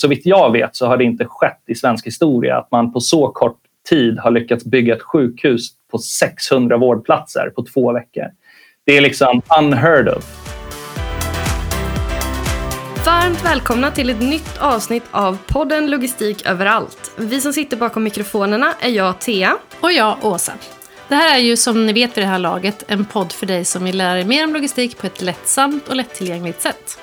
så vitt jag vet så har det inte skett i svensk historia att man på så kort tid har lyckats bygga ett sjukhus på 600 vårdplatser på två veckor. Det är liksom unheard of. Varmt välkomna till ett nytt avsnitt av podden Logistik överallt. Vi som sitter bakom mikrofonerna är jag, Thea. Och jag, Åsa. Det här är ju som ni vet vid det här laget en podd för dig som vill lära dig mer om logistik på ett lättsamt och lättillgängligt sätt.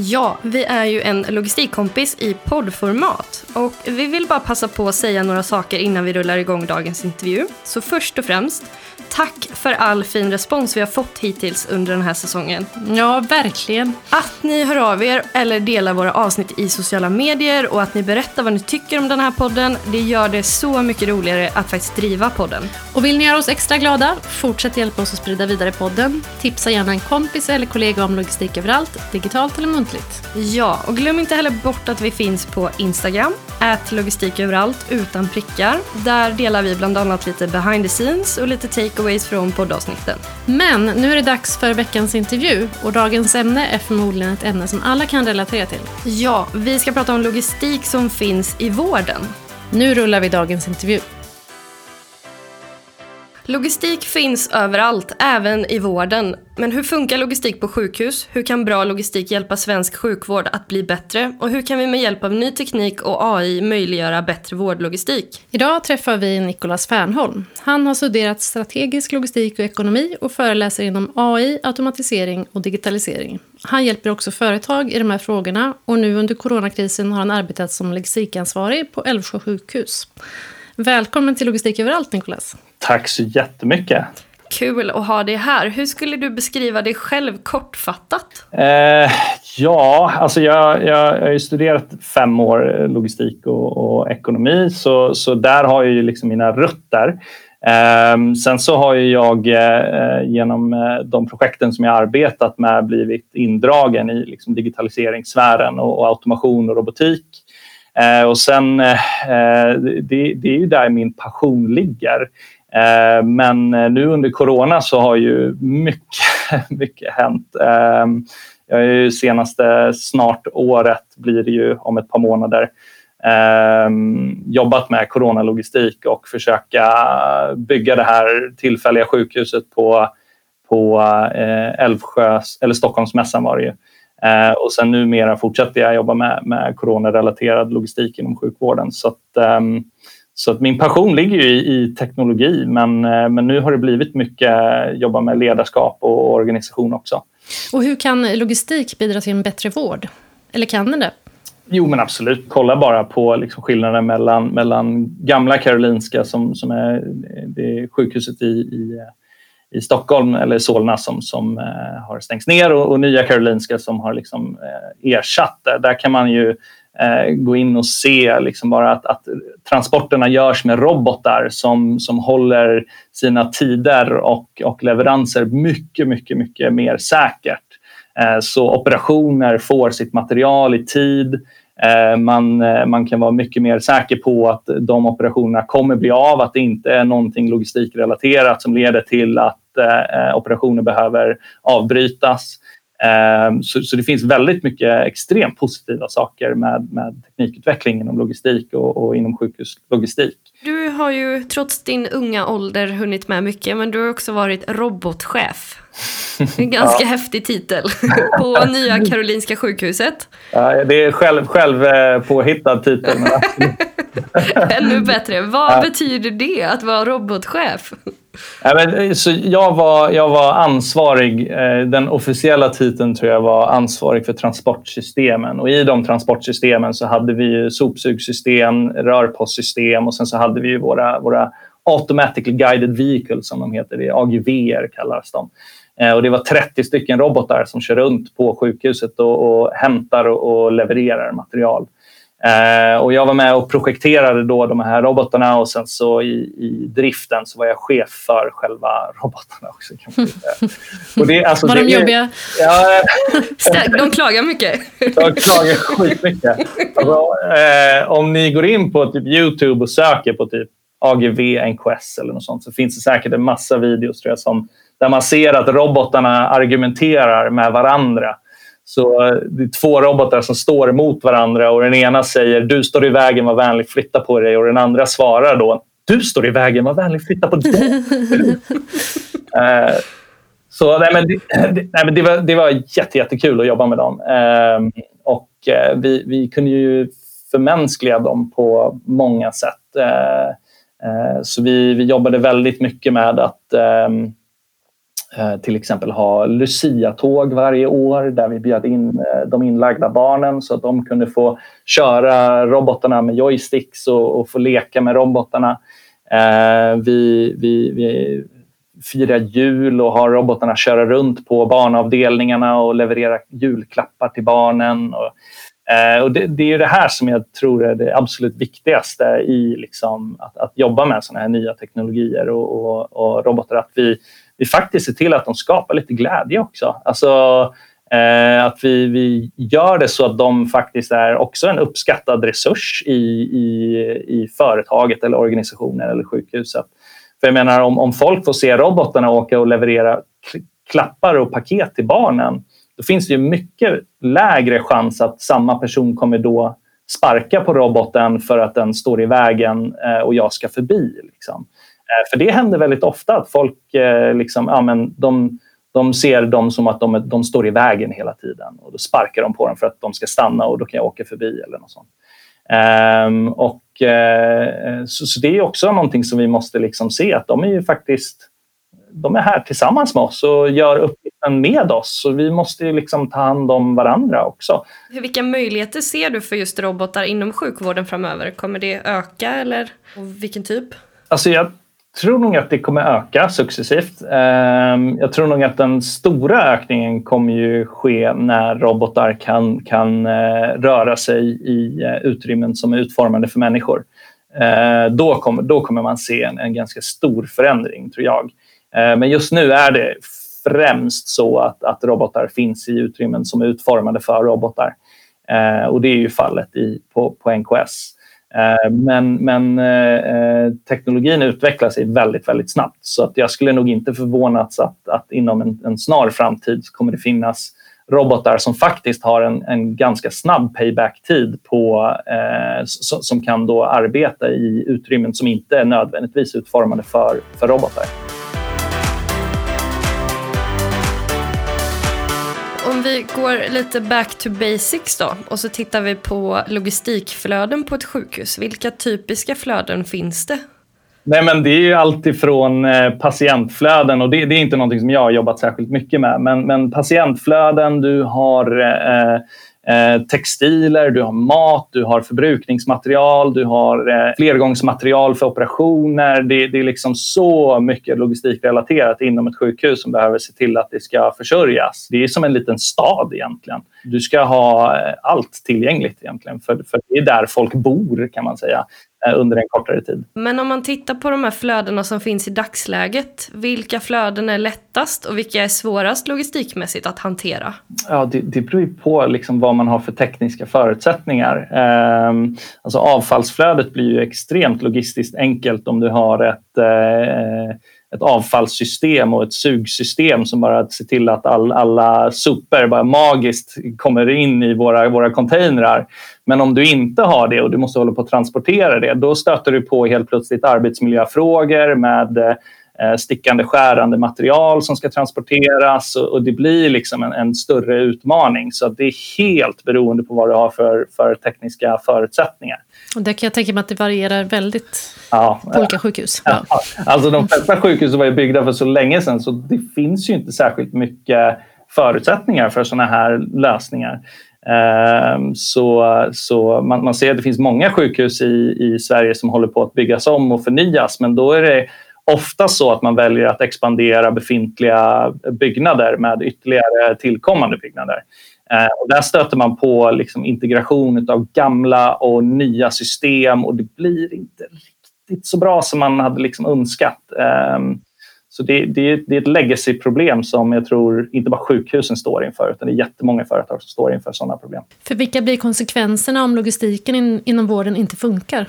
Ja, vi är ju en logistikkompis i poddformat. Och vi vill bara passa på att säga några saker innan vi rullar igång dagens intervju. Så först och främst, tack för all fin respons vi har fått hittills under den här säsongen. Ja, verkligen. Att ni hör av er eller delar våra avsnitt i sociala medier och att ni berättar vad ni tycker om den här podden, det gör det så mycket roligare att faktiskt driva podden. Och vill ni göra oss extra glada, fortsätt hjälpa oss att sprida vidare podden. Tipsa gärna en kompis eller kollega om logistik överallt, digitalt eller muntligt. Ja, och glöm inte heller bort att vi finns på Instagram, ät logistik överallt utan prickar. Där delar vi bland annat lite behind the scenes och lite takeaways från poddavsnitten. Men nu är det dags för veckans intervju och dagens ämne är förmodligen ett ämne som alla kan relatera till. Ja, vi ska prata om logistik som finns i vården. Nu rullar vi dagens intervju. Logistik finns överallt, även i vården. Men hur funkar logistik på sjukhus? Hur kan bra logistik hjälpa svensk sjukvård att bli bättre? Och hur kan vi med hjälp av ny teknik och AI möjliggöra bättre vårdlogistik? Idag träffar vi Nicolas Fernholm. Han har studerat strategisk logistik och ekonomi och föreläser inom AI, automatisering och digitalisering. Han hjälper också företag i de här frågorna och nu under coronakrisen har han arbetat som logistikansvarig på Älvsjö sjukhus. Välkommen till Logistik överallt, Nicolas. Tack så jättemycket. Kul att ha dig här. Hur skulle du beskriva dig själv kortfattat? Eh, ja, alltså jag, jag, jag har ju studerat fem år logistik och, och ekonomi så, så där har jag ju liksom mina rötter. Eh, sen så har ju jag eh, genom eh, de projekten som jag arbetat med blivit indragen i liksom digitaliseringssfären och, och automation och robotik. Eh, och sen, eh, det, det, är ju där min passion ligger. Eh, men eh, nu under corona så har ju mycket, mycket hänt. Jag har ju senaste snart året, blir det ju om ett par månader, ehm, jobbat med coronalogistik och försöka bygga det här tillfälliga sjukhuset på, på eh, Älvsjös, eller Stockholmsmässan var det ju. Ehm, och sen numera fortsätter jag jobba med, med coronarelaterad logistik inom sjukvården. Så att, ehm, så att min passion ligger ju i, i teknologi men, uh, men nu har det blivit mycket jobba med ledarskap och organisation också. Och hur kan logistik bidra till en bättre vård? Eller kan den det? Jo men absolut. Kolla bara på liksom skillnaden mellan, mellan gamla Karolinska som, som är det sjukhuset i, i i Stockholm eller Solna som, som eh, har stängts ner och, och, nya Karolinska som har liksom, eh, ersatt det. Där kan man ju eh, Eh, gå in och se liksom bara att, att, transporterna görs med robotar som, som håller sina tider och, och leveranser mycket, mycket, mycket mer säkert. Eh, så operationer får sitt material i tid. Eh, man, eh, man kan vara mycket mer säker på att de operationerna kommer bli av, att det inte är någonting logistikrelaterat som leder till att eh, eh operationer behöver avbrytas. Ehm, så, så, det finns väldigt mycket extremt positiva saker med, med teknikutveckling inom logistik och, och inom sjukhuslogistik. Du har ju trots din unga ålder hunnit med mycket men du har också varit robotchef. En ganska ja. häftig titel på Nya Karolinska sjukhuset. Ja, det är själv, själv eh, påhittad titel. Ännu bättre. Vad ja. betyder det att vara robotchef? Ja, men, eh, så jag, var, jag var ansvarig, eh, den officiella titeln tror jag var ansvarig för transportsystemen. Och I de transportsystemen så hade vi sopsugssystem, rörpostsystem och sen så hade vi våra, våra Automatically Guided Vehicles som de heter, det är AGVR kallas de. Eh, och det var 30 stycken robotar som kör runt på sjukhuset och, och hämtar och, och, levererar material. Eh, och jag var med och projekterade då de här robotarna och sen så i, i driften så var jag chef för själva robotarna också. och det, alltså, var de jobbiga? Ja, de klagar mycket. de klagar skitmycket. Alltså, eh, om ni går in på typ Youtube och söker på typ AGV NKS eller något sånt så finns det säkert en massa videos tror jag, som, där man ser att robotarna argumenterar med varandra. Så det är två robotar som står emot varandra och den ena säger du står i vägen, var vänlig flytta på dig och den andra svarar då du står i vägen, var vänlig flytta på dig. uh, så nej, men det, nej, men det, var, det var jätte, jättekul att jobba med dem. Uh, och uh, vi, vi kunde ju förmänskliga dem på många sätt. så vi, vi jobbade väldigt mycket med att um, Eh, Eh, till exempel ha Lucia-tåg varje år där vi bjöd in eh, de inlagda barnen så att de kunde få köra robotarna med joysticks och, och få leka med robotarna. Eh, vi, vi, vi firar jul och har robotarna köra runt på barnavdelningarna och leverera julklappar till barnen. Och, eh, och det, det, är det här som jag tror är det absolut viktigaste i liksom att, att jobba med såna här nya teknologier och, och, och robotar. Att vi, vi faktiskt ser till att de skapar lite glädje också. Alltså, eh, att vi, vi gör det så att de faktiskt är också en uppskattad resurs i, i, i företaget eller organisationen eller sjukhuset. För jag menar om, om folk får se robotarna åka och leverera klappar och paket till barnen då finns det ju mycket lägre chans att samma person kommer då sparka på roboten för att den står i vägen eh, och jag ska förbi. Liksom. Eh, för det händer väldigt ofta att folk eh, liksom, ja, men de, de ser dem som att de, de står i vägen hela tiden och då sparkar de på dem för att de ska stanna och då kan jag åka förbi eller något sånt. Um, och, uh, så, så, det är också någonting som vi måste liksom se att de är ju faktiskt de är här tillsammans med oss och gör uppgiften med oss. Så vi måste liksom ta hand om varandra också. Vilka möjligheter ser du för just robotar inom sjukvården framöver? Kommer det öka eller och vilken typ? Alltså jag tror nog att det kommer öka successivt. Ehm, jag tror nog att den stora ökningen kommer ju ske när robotar kan, kan eh, röra sig i eh, utrymmen som är utformade för människor. Ehm, då kommer, då kommer man se en, en ganska stor förändring, tror jag. Ehm, men just nu är det främst så att, att robotar finns i utrymmen som är utformade för robotar. Och det är ju fallet i, på, på NKS. Eh, men, men eh, eh teknologin utvecklar sig väldigt, väldigt snabbt så att jag skulle nog inte förvånats att, att inom en, en snar framtid kommer det finnas robotar som faktiskt har en, en ganska snabb payback-tid på, eh, som kan då arbeta i utrymmen som inte är nödvändigtvis utformade för, för robotar. Om vi går lite back to basics då och så tittar vi på logistikflöden på ett sjukhus. Vilka typiska flöden finns det? Nej, men det är ju alltifrån eh, patientflöden och det, det, är inte någonting som jag har jobbat särskilt mycket med. Men, men patientflöden, du har eh, eh Eh, textiler, du har mat, du har förbrukningsmaterial, du har eh, flergångsmaterial för operationer. Det, det, är liksom så mycket logistikrelaterat inom ett sjukhus som behöver se till att det ska försörjas. Det är som en liten stad egentligen. Du ska ha eh, allt tillgängligt egentligen, för, för det är där folk bor kan man säga. Eh, under en kortare tid. Men om man tittar på de här flödena som finns i dagsläget, vilka flöden är lättast och vilka är svårast logistikmässigt att hantera? Ja, det, det beror ju på liksom vad man har för tekniska förutsättningar. Eh, alltså avfallsflödet blir ju extremt logistiskt enkelt om du har ett eh, ett avfallssystem och ett sugsystem som bara ser till att all, alla sopor bara magiskt kommer in i våra, våra containrar. Men om du inte har det och du måste hålla på att transportera det, då stöter du på helt plötsligt arbetsmiljöfrågor med eh, stickande skärande material som ska transporteras och, det blir liksom en, en större utmaning. Så det är helt beroende på vad du har för, för tekniska förutsättningar. Och där kan jag tänka mig att det varierar väldigt ja, på olika sjukhus. Ja. ja. Alltså de flesta sjukhus var ju byggda för så länge sedan så det finns ju inte särskilt mycket förutsättningar för sådana här lösningar. Ehm, så, så man, man, ser att det finns många sjukhus i, i Sverige som håller på att byggas om och förnyas men då är det ofta så att man väljer att expandera befintliga byggnader med ytterligare tillkommande byggnader. Eh, och där stöter man på liksom integration av gamla och nya system och det blir inte riktigt så bra som man hade liksom önskat. Eh, så det, det, det är ett legacy-problem som jag tror inte bara sjukhusen står inför utan det är jättemånga företag som står inför sådana problem. För vilka blir konsekvenserna om logistiken in, inom vården inte funkar?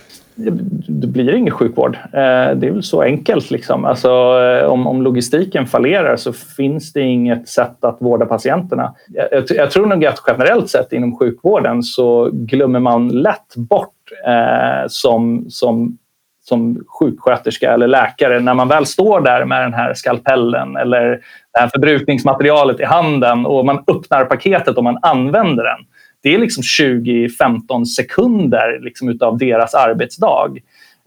det blir ingen sjukvård. Eh, det är väl så enkelt. Liksom. Alltså, eh, om, om logistiken fallerar så finns det inget sätt att vårda patienterna. Jag, jag, tror nog att generellt sett inom sjukvården så glömmer man lätt bort eh, som, som, som sjuksköterska eller läkare när man väl står där med den här skalpellen eller det här förbrukningsmaterialet i handen och man öppnar paketet och man använder den det är liksom 20-15 sekunder liksom utav deras arbetsdag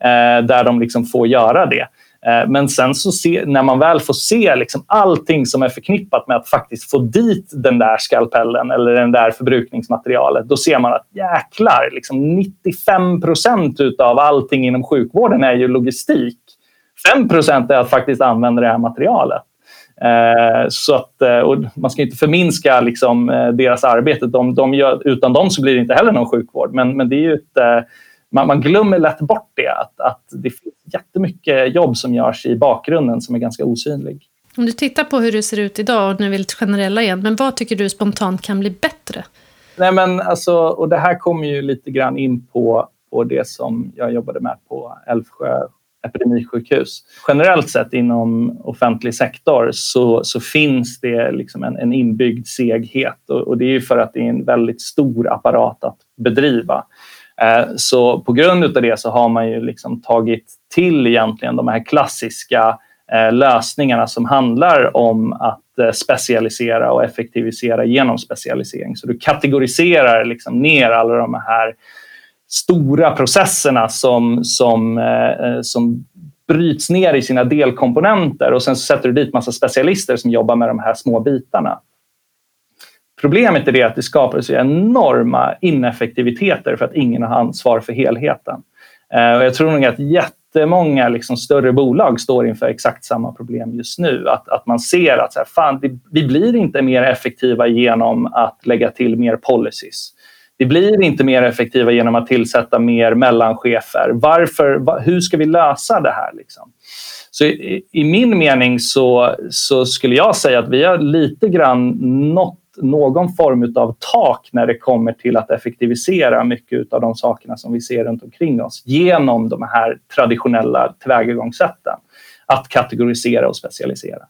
eh, där de liksom får göra det. Eh, men sen så se, när man väl får se liksom allting som är förknippat med att faktiskt få dit den där skalpellen eller den där förbrukningsmaterialet, då ser man att jäklar, liksom 95 procent av allting inom sjukvården är ju logistik. 5 procent är att faktiskt använda det här materialet. Eh, så att, eh, och man ska inte förminska liksom, deras arbete. De, de gör, utan dem så blir det inte heller någon sjukvård. Men, men det är ju ett, man, man, glömmer lätt bort det. Att, att det finns jättemycket jobb som görs i bakgrunden som är ganska osynlig. Om du tittar på hur det ser ut idag, och nu är vi lite generella igen, men vad tycker du spontant kan bli bättre? Nej, men alltså, och det här kommer ju lite grann in på, på det som jag jobbade med på Älvsjö epidemisjukhus. Generellt sett inom offentlig sektor så, så finns det liksom en, en inbyggd seghet och, och, det är för att det är en väldigt stor apparat att bedriva. Eh, så på grund av det så har man ju liksom tagit till egentligen de här klassiska eh, lösningarna som handlar om att eh, specialisera och effektivisera genom specialisering. Så du kategoriserar liksom ner alla de här stora processerna som, som, som bryts ner i sina delkomponenter och sen sätter du dit massa specialister som jobbar med de här små bitarna. Problemet är det att det skapar enorma ineffektiviteter för att ingen har ansvar för helheten. Eh, och jag tror nog att jättemånga liksom större bolag står inför exakt samma problem just nu. Att, att man ser att så här, fan, vi, vi blir inte mer effektiva genom att lägga till mer policies. Vi blir inte mer effektiva genom att tillsätta mer mellanchefer. Varför, hur ska vi lösa det här? Liksom? Så i, i, min mening så, så skulle jag säga att vi har lite grann nått någon form av tak när det kommer till att effektivisera mycket av de sakerna som vi ser runt omkring oss genom de här traditionella tillvägagångssätten. Att kategorisera och specialisera.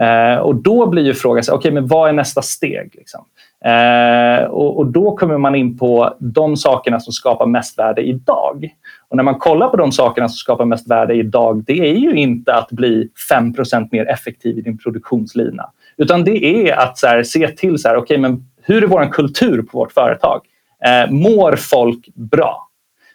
Eh, och då blir ju frågan, okej, okay, men vad är nästa steg? Liksom? Eh, och, och, då kommer man in på de sakerna som skapar mest värde idag. Och när man kollar på de sakerna som skapar mest värde idag, det är ju inte att bli 5% mer effektiv i din produktionslina. Utan det är att så här, se till så här, okay, men hur är vår kultur på vårt företag? Eh, mår folk bra?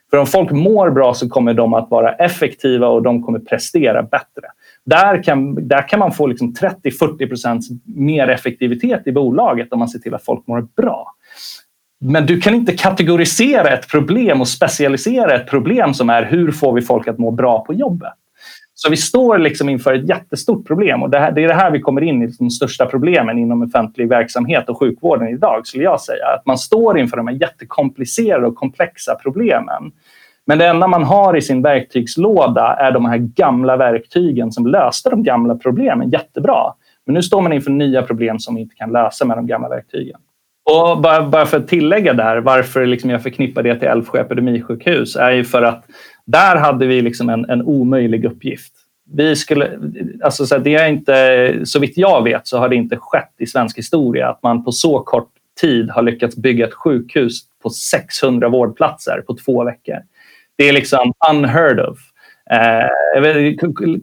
För om folk mår bra så kommer de att vara effektiva och de kommer prestera bättre. Där kan, där kan man få liksom 30-40% mer effektivitet i bolaget om man ser till att folk mår bra. Men du kan inte kategorisera ett problem och specialisera ett problem som är hur får vi folk att må bra på jobbet? Så vi står liksom inför ett jättestort problem och det, här, det är det här vi kommer in i de största problemen inom offentlig verksamhet och sjukvården idag skulle jag säga. Att man står inför de här jättekomplicerade och komplexa problemen men det enda man har i sin verktygslåda är de här gamla verktygen som löste de gamla problemen jättebra. Men nu står man inför nya problem som vi inte kan lösa med de gamla verktygen. Och bara, bara för att tillägga där, varför liksom jag förknippar det till Älvsjö epidemisjukhus är ju för att där hade vi liksom en, en omöjlig uppgift. Vi skulle, alltså så det är inte, så vitt jag vet så har det inte skett i svensk historia att man på så kort tid har lyckats bygga ett sjukhus på 600 vårdplatser på två veckor. Det är liksom unheard of. Eh,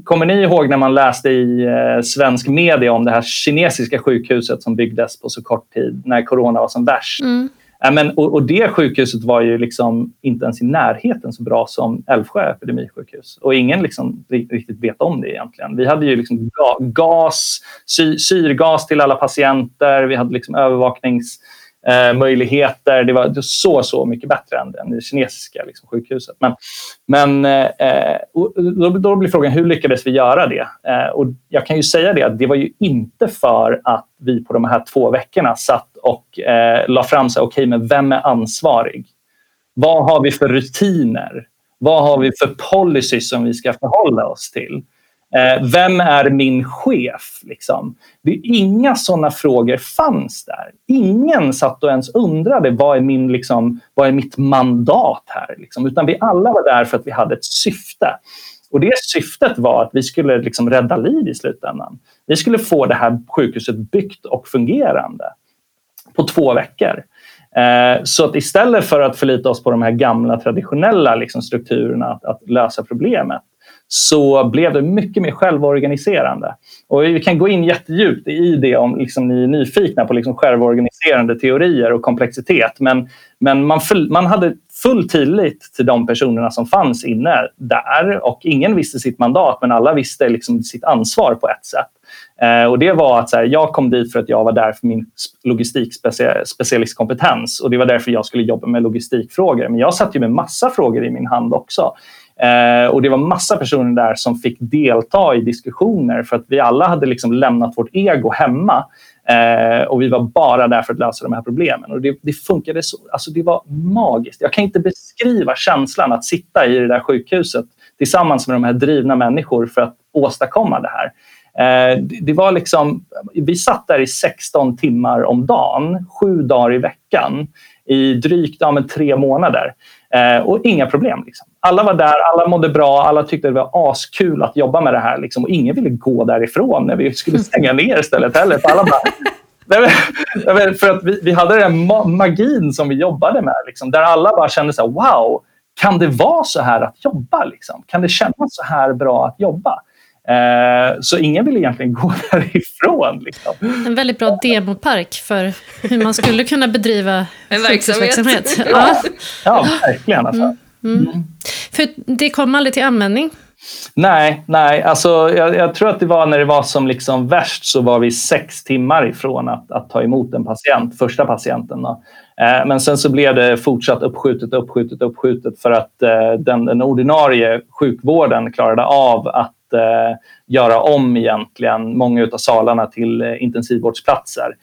kommer ni ihåg när man läste i eh, svensk media om det här kinesiska sjukhuset som byggdes på så kort tid när corona var som värst? Mm. Eh, men, och, och, det sjukhuset var ju liksom inte ens i närheten så bra som Älvsjö epidemisjukhus. Och ingen liksom riktigt vet om det egentligen. Vi hade ju liksom gas, sy, syrgas till alla patienter. Vi hade liksom övervaknings eh, möjligheter. Det var så, så mycket bättre än, än det kinesiska liksom, sjukhuset. Men, men eh, eh då, då, blir frågan hur lyckades vi göra det? Eh, och jag kan ju säga det att det var ju inte för att vi på de här två veckorna satt och eh, la fram sig, okej, okay, men vem är ansvarig? Vad har vi för rutiner? Vad har vi för policy som vi ska förhålla oss till? Eh, vem är min chef? Liksom? Det, inga sådana frågor fanns där. Ingen satt och ens undrade vad är, min, liksom, vad är mitt mandat här? Liksom? Utan vi alla var där för att vi hade ett syfte. Och det syftet var att vi skulle liksom rädda liv i slutändan. Vi skulle få det här sjukhuset byggt och fungerande på två veckor. Eh, så att istället för att förlita oss på de här gamla traditionella liksom, strukturerna att, att lösa problemet så blev det mycket mer självorganiserande. Och vi kan gå in jättedjupt i det om liksom ni är nyfikna på liksom självorganiserande teorier och komplexitet. Men, men man, man hade full tillit till de personerna som fanns inne där och ingen visste sitt mandat men alla visste liksom sitt ansvar på ett sätt. Eh, och det var att så här, jag kom dit för att jag var där för min logistikspecialistkompetens och det var därför jag skulle jobba med logistikfrågor. Men jag satt ju med massa frågor i min hand också. Eh, och det var massa personer där som fick delta i diskussioner för att vi alla hade liksom lämnat vårt ego hemma eh, och vi var bara där för att lösa de här problemen. Och det, det funkade så. Alltså det var magiskt. Jag kan inte beskriva känslan att sitta i det där sjukhuset tillsammans med de här drivna människor för att åstadkomma det här. Eh, det var liksom, vi satt där i 16 timmar om dagen, sju dagar i veckan i drygt ja, men tre månader. Eh, och inga problem. Liksom. Alla var där, alla mådde bra, alla tyckte det var askul att jobba med det här. Liksom. Och ingen ville gå därifrån när vi skulle stänga ner stället heller. För alla bara, för att vi, vi hade den magin som vi jobbade med. Liksom, där alla bara kände så här, wow, kan det vara så här att jobba? Liksom? Kan det kännas så här bra att jobba? Eh, så ingen vill egentligen gå därifrån. Liksom. En väldigt bra demopark för hur man skulle kunna bedriva en verksamhet. ja. ja, verkligen. Alltså. Mm. Mm. För det kom aldrig till användning? Nej, nej. Alltså, jag, jag, tror att det var när det var som liksom värst så var vi sex timmar ifrån att, att ta emot en patient, första patienten. Då. Eh, men sen så blev det fortsatt uppskjutet, uppskjutet, uppskjutet för att eh, den, den ordinarie sjukvården klarade av att eh, göra om egentligen många av salarna till eh, intensivvårdsplatser.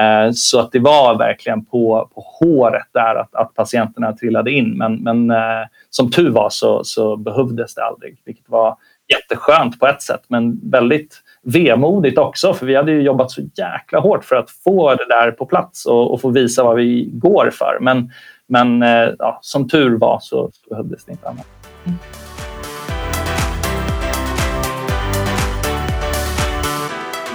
Eh, så att det var verkligen på, på håret där att, att patienterna trillade in. Men, men eh, som tur var så, så behövdes det aldrig, vilket var jätteskönt på ett sätt men väldigt vemodigt också för vi hade ju jobbat så jäkla hårt för att få det där på plats och, och få visa vad vi går för. Men, men eh, ja, som tur var så, så behövdes det inte annat. Mm.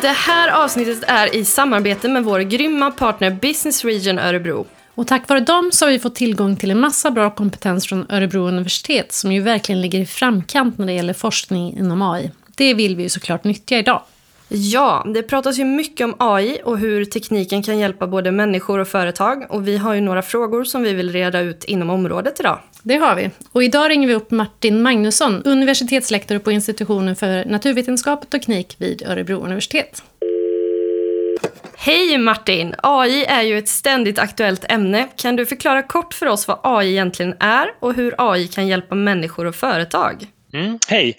Det här avsnittet är i samarbete med vår grymma partner Business Region Örebro. Och tack vare dem så har vi fått tillgång till en massa bra kompetens från Örebro universitet som ju verkligen ligger i framkant när det gäller forskning inom AI. Det vill vi ju såklart nyttja idag. Ja, det pratas ju mycket om AI och hur tekniken kan hjälpa både människor och företag. Och vi har ju några frågor som vi vill reda ut inom området idag. Det har vi. Och idag ringer vi upp Martin Magnusson, universitetslektor på institutionen för naturvetenskap och teknik vid Örebro universitet. Hej Martin! AI är ju ett ständigt aktuellt ämne. Kan du förklara kort för oss vad AI egentligen är och hur AI kan hjälpa människor och företag? Mm, hej!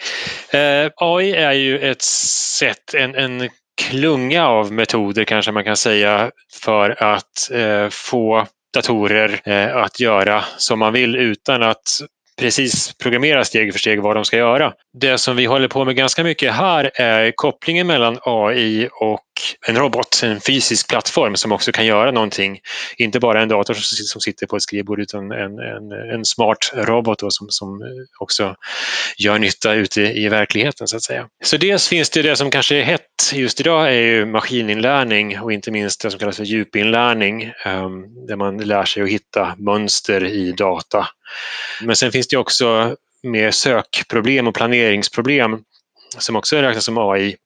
Eh, AI är ju ett sätt, en, en klunga av metoder kanske man kan säga för att eh, få datorer eh, att göra som man vill utan att precis programmera steg för steg vad de ska göra. Det som vi håller på med ganska mycket här är kopplingen mellan AI och en robot, en fysisk plattform som också kan göra någonting. Inte bara en dator som sitter på ett skrivbord utan en, en, en smart robot som, som också gör nytta ute i verkligheten så att säga. Så dels finns det det som kanske är hett just idag är ju maskininlärning och inte minst det som kallas för djupinlärning ehm, där man lär sig att hitta mönster i data. Men sen finns det också mer sökproblem och planeringsproblem som också räknas som AI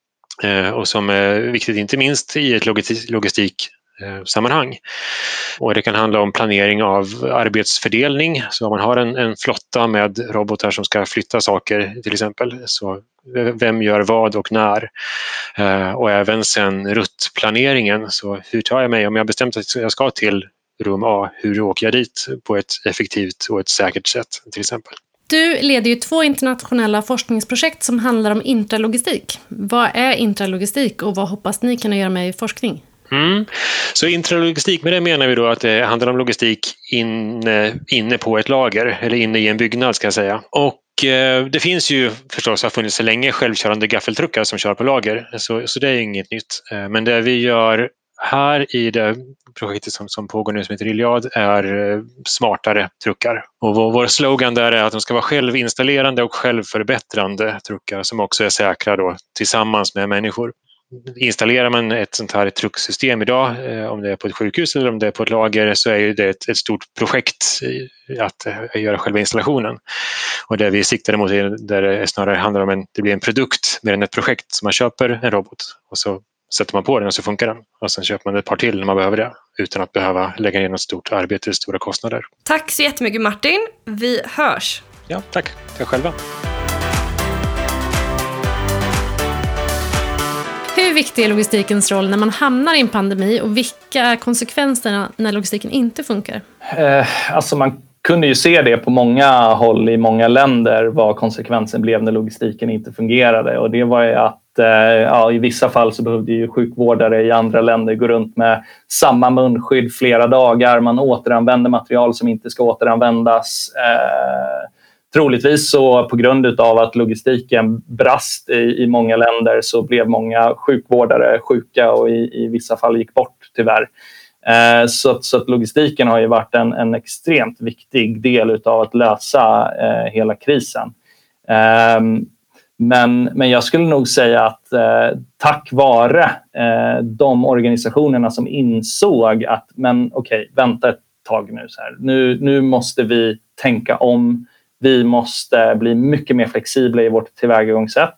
eh, och som är viktigt inte minst i ett logistiksammanhang. Och det kan handla om planering av arbetsfördelning, så om man har en, en flotta med robotar som ska flytta saker till exempel, så vem gör vad och när? Eh, och även sen ruttplaneringen, så hur tar jag mig, om jag bestämt att jag ska till rum A, hur åker jag dit på ett effektivt och ett säkert sätt till exempel? Du leder ju två internationella forskningsprojekt som handlar om intralogistik. Vad är intralogistik och vad hoppas ni kunna göra med i forskning? Mm. Så intralogistik, med det menar vi då att det handlar om logistik inne, inne på ett lager eller inne i en byggnad ska jag säga. Och det finns ju förstås, har funnits så länge, självkörande gaffeltruckar som kör på lager. Så, så det är inget nytt. Men det vi gör här i det projektet som, som pågår nu som heter Iliad är eh, smartare truckar. Och vår, vår slogan där är att de ska vara självinstallerande och självförbättrande truckar som också är säkra då, tillsammans med människor. Installerar man ett sånt här trucksystem idag, eh, om det är på ett sjukhus eller om det är på ett lager, så är det ett, ett stort projekt att eh, göra själva installationen. Och det vi siktar emot är där det snarare handlar om en, det blir en produkt mer än ett projekt. Så man köper en robot och så sätter man på den och så funkar den. Och sen köper man ett par till när man behöver det utan att behöva lägga ner något stort arbete, stora kostnader. Tack så jättemycket Martin. Vi hörs. Ja, tack. Tack själva. Hur viktig är logistikens roll när man hamnar i en pandemi och vilka är konsekvenserna när logistiken inte funkar? Eh, alltså man kunde ju se det på många håll i många länder vad konsekvensen blev när logistiken inte fungerade och det var ju att Eh, ja, i vissa fall så behövde ju sjukvårdare i andra länder gå runt med samma munskydd flera dagar. Man återanvänder material som inte ska återanvändas. Eh, troligtvis så på grund av att logistiken brast i, i många länder så blev många sjukvårdare sjuka och i, i vissa fall gick bort tyvärr. Eh, så, så att logistiken har ju varit en, en extremt viktig del av att lösa eh, hela krisen. Eh, men, men jag skulle nog säga att eh, tack vare eh, de organisationerna som insåg att men okej, okay, vänta ett tag nu. Så här. Nu, nu måste vi tänka om. Vi måste bli mycket mer flexibla i vårt tillvägagångssätt.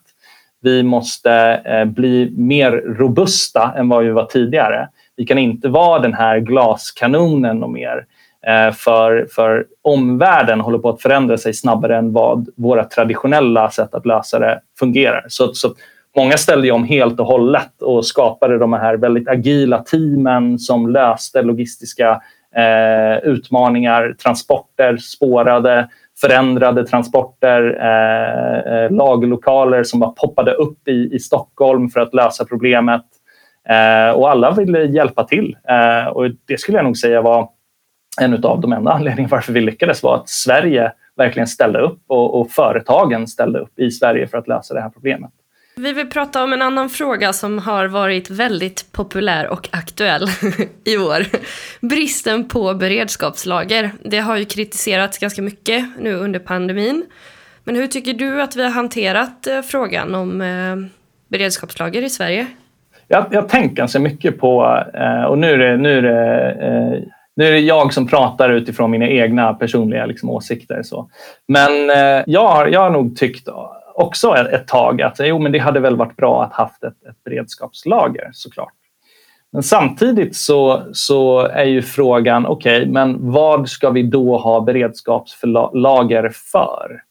Vi måste eh, bli mer robusta än vad vi var tidigare. Vi kan inte vara den här glaskanonen och mer. Eh, för, för omvärlden håller på att förändra sig snabbare än vad våra traditionella sätt att lösa det fungerar. Så, så många ställde om helt och hållet och skapade de här väldigt agila teamen som löste logistiska eh, utmaningar, transporter, spårade, förändrade transporter, eh, eh lagerlokaler som bara poppade upp i, i Stockholm för att lösa problemet. Eh, och alla ville hjälpa till. Eh, och det skulle jag nog säga var en av de enda anledningarna varför vi lyckades var att Sverige verkligen ställde upp och, och, företagen ställde upp i Sverige för att lösa det här problemet. Vi vill prata om en annan fråga som har varit väldigt populär och aktuell i år. Bristen på beredskapslager. Det har ju kritiserats ganska mycket nu under pandemin. Men hur tycker du att vi har hanterat eh, frågan om eh, beredskapslager i Sverige? Jag, jag tänker ganska mycket på, eh, och nu är det, nu är det nu är det jag som pratar utifrån mina egna personliga liksom, åsikter. Så. Men eh, jag, har, jag har nog tyckt också ett, ett tag att jo, men det hade väl varit bra att haft ett, ett beredskapslager såklart. Men samtidigt så, så är ju frågan, okej, okay, men vad ska vi då ha beredskapslager för?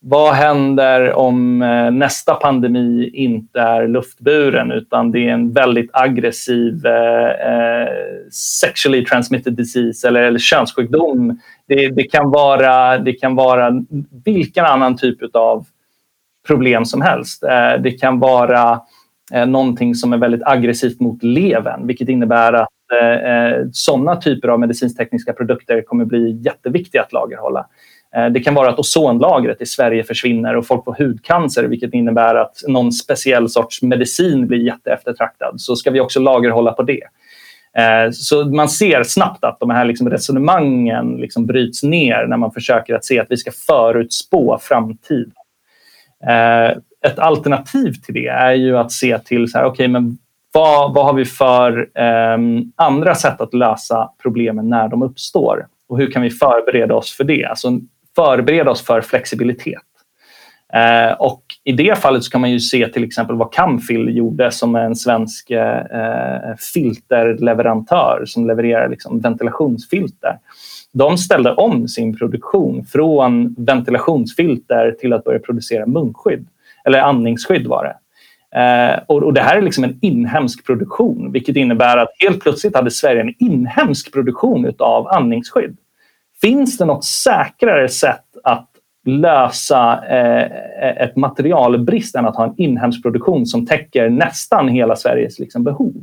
Vad händer om eh, nästa pandemi inte är luftburen utan det är en väldigt aggressiv eh, eh, sexually transmitted disease eller, eller könssjukdom? Det, det, kan vara, det kan vara vilken annan typ av problem som helst. Eh, det kan vara eh, någonting som är väldigt aggressivt mot levern vilket innebär att eh, eh sådana typer av medicinstekniska produkter kommer bli jätteviktiga att lagerhålla. Eh, det kan vara att ozonlagret i Sverige försvinner och folk får hudcancer vilket innebär att någon speciell sorts medicin blir jätteeftertraktad. Så ska vi också lagerhålla på det. Eh, så man ser snabbt att de här liksom resonemangen liksom bryts ner när man försöker att se att vi ska förutspå framtiden. Eh, ett alternativ till det är ju att se till så här, okay, men vad, vad har vi för ehm, andra sätt att lösa problemen när de uppstår? Och hur kan vi förbereda oss för det? Alltså förbereda oss för flexibilitet. Eh, och I det fallet så kan man ju se till exempel vad Camfil gjorde som är en svensk eh, eh, filterleverantör som levererar liksom ventilationsfilter. De ställde om sin produktion från ventilationsfilter till att börja producera munskydd. Eller andningsskydd var det. Eh, och, och, Det här är liksom en inhemsk produktion vilket innebär att helt plötsligt hade Sverige en inhemsk produktion av andningsskydd. Finns det något säkrare sätt att lösa eh, ett materialbrist än att ha en inhemsk produktion som täcker nästan hela Sveriges liksom, behov?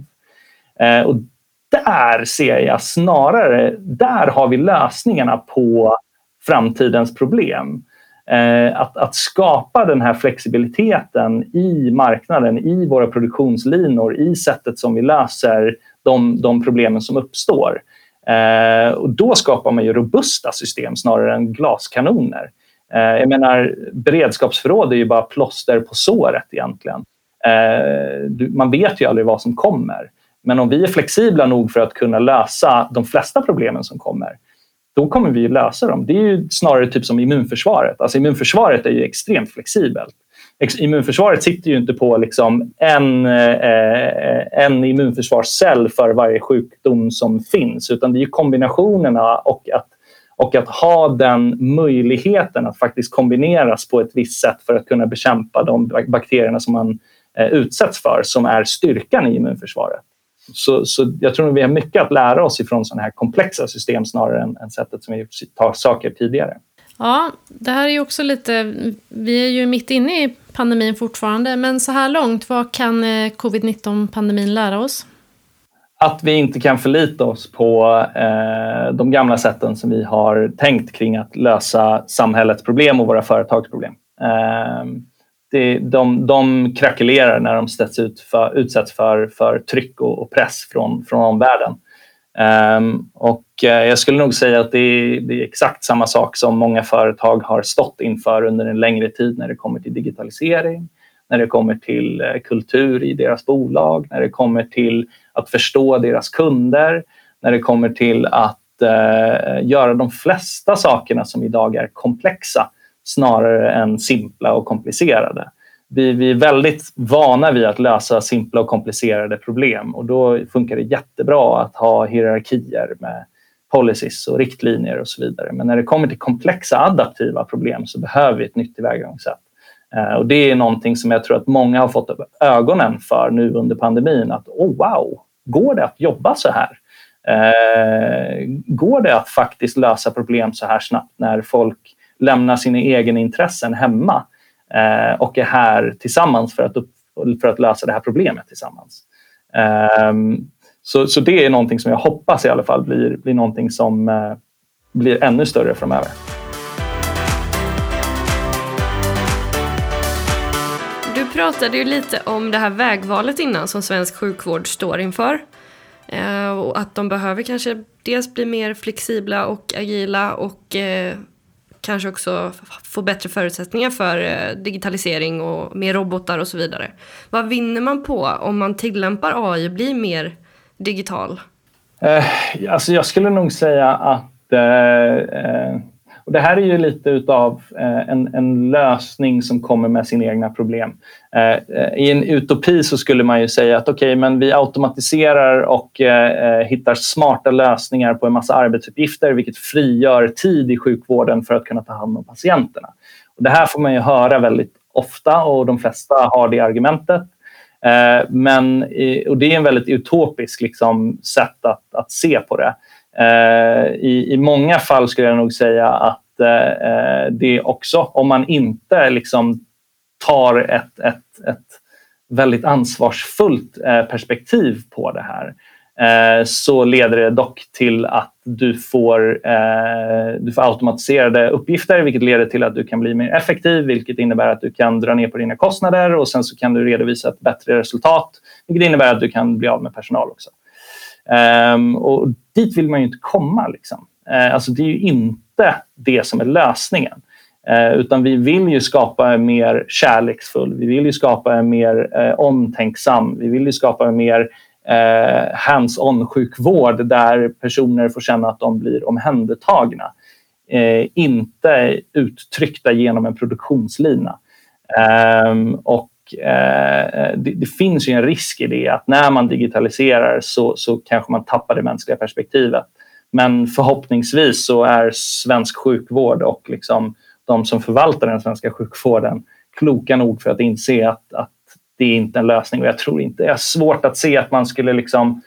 Eh, och där ser jag snarare, där har vi lösningarna på framtidens problem. Eh, att, att skapa den här flexibiliteten i marknaden, i våra produktionslinor, i sättet som vi löser de, de problemen som uppstår. Eh, och då skapar man ju robusta system snarare än glaskanoner. Eh, jag menar, beredskapsförråd är ju bara plåster på såret egentligen. Eh, du, man vet ju aldrig vad som kommer. Men om vi är flexibla nog för att kunna lösa de flesta problemen som kommer, då kommer vi lösa dem. Det är ju snarare typ som immunförsvaret. Alltså immunförsvaret är ju extremt flexibelt. Immunförsvaret sitter ju inte på liksom en, eh, eh, en immunförsvarscell för varje sjukdom som finns utan det är kombinationerna och att, och att ha den möjligheten att faktiskt kombineras på ett visst sätt för att kunna bekämpa de bakterierna som man eh, utsätts för som är styrkan i immunförsvaret. Så, så jag tror att vi har mycket att lära oss ifrån sådana här komplexa system snarare än, än sättet som vi gjort saker tidigare. Ja, det här är ju också lite... Vi är ju mitt inne i pandemin fortfarande, men så här långt, vad kan eh, covid-19-pandemin lära oss? Att vi inte kan förlita oss på eh, de gamla sätten som vi har tänkt kring att lösa samhällets problem och våra företags problem. Eh, det, de, de krackelerar när de ut för, utsätts för, för tryck och, och press från, från omvärlden. Um, och uh, jag skulle nog säga att det är, det är, exakt samma sak som många företag har stått inför under en längre tid när det kommer till digitalisering, när det kommer till uh, kultur i deras bolag, när det kommer till att förstå deras kunder, när det kommer till att uh, göra de flesta sakerna som idag är komplexa snarare än simpla och komplicerade. Vi, vi, är väldigt vana vid att lösa simpla och komplicerade problem och då funkar det jättebra att ha hierarkier med policies och riktlinjer och så vidare. Men när det kommer till komplexa adaptiva problem så behöver vi ett nytt tillvägagångssätt. Eh, och det är någonting som jag tror att många har fått upp ögonen för nu under pandemin. Att oh, wow, går det att jobba så här? Eh, går det att faktiskt lösa problem så här snabbt när folk lämnar sina egenintressen hemma eh, Eh, och är här tillsammans för att, upp, för att lösa det här problemet tillsammans. Eh, så, så det är någonting som jag hoppas i alla fall blir, blir någonting som eh, blir ännu större framöver. Du pratade ju lite om det här vägvalet innan som svensk sjukvård står inför. Eh, och att de behöver kanske dels bli mer flexibla och agila och eh, kanske också få bättre förutsättningar för eh, digitalisering och mer robotar och så vidare. Vad vinner man på om man tillämpar AI och blir mer digital? Eh, alltså jag skulle nog säga att eh, eh och det här är ju lite utav eh, en, en, lösning som kommer med sina egna problem. Eh, eh, I en utopi så skulle man ju säga att okej, okay, men vi automatiserar och hittar smarta lösningar på en massa arbetsuppgifter vilket frigör tid i sjukvården för att kunna ta hand om patienterna. Och det här får man ju höra väldigt ofta och de flesta har det argumentet. Men, och det är en väldigt utopisk liksom, sätt att, att se på det. Eh, I, I många fall skulle jag nog säga att eh, eh, det också, om man inte liksom tar ett, ett, ett väldigt ansvarsfullt eh, perspektiv på det här eh, så leder det dock till att du får, eh, du får automatiserade uppgifter vilket leder till att du kan bli mer effektiv vilket innebär att du kan dra ner på dina kostnader och sen så kan du redovisa ett bättre resultat vilket innebär att du kan bli av med personal också. Um, och dit vill man ju inte komma. Liksom. Uh, alltså det är ju inte det som är lösningen. Uh, utan vi vill ju skapa en mer kärleksfull, vi vill ju skapa en mer uh, omtänksam, vi vill ju skapa en mer uh, hands-on sjukvård där personer får känna att de blir omhändertagna. inte uttryckta genom en produktionslina. Um, och Eh, eh, det, det, finns ju en risk i det att när man digitaliserar så, så kanske man tappar det mänskliga perspektivet. Men förhoppningsvis så är svensk sjukvård och liksom de som förvaltar den svenska sjukvården kloka nog för att inse att, att det är inte en lösning. Och jag tror inte, det är svårt att se att man skulle liksom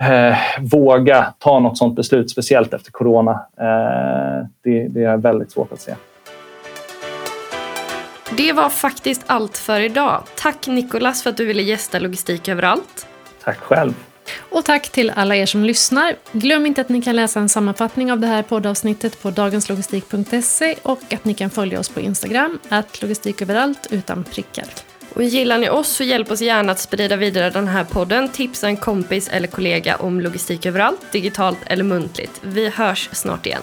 eh, våga ta något sådant beslut, speciellt efter corona. Eh, det, det är väldigt svårt att se. Det var faktiskt allt för idag. Tack Nikolas för att du ville gästa Logistik överallt. Tack själv. Och tack till alla er som lyssnar. Glöm inte att ni kan läsa en sammanfattning av det här poddavsnittet på dagenslogistik.se och att ni kan följa oss på Instagram, att logistiköverallt utan prickar. Och gillar ni oss så hjälp oss gärna att sprida vidare den här podden. Tipsa en kompis eller kollega om logistik överallt, digitalt eller muntligt. Vi hörs snart igen.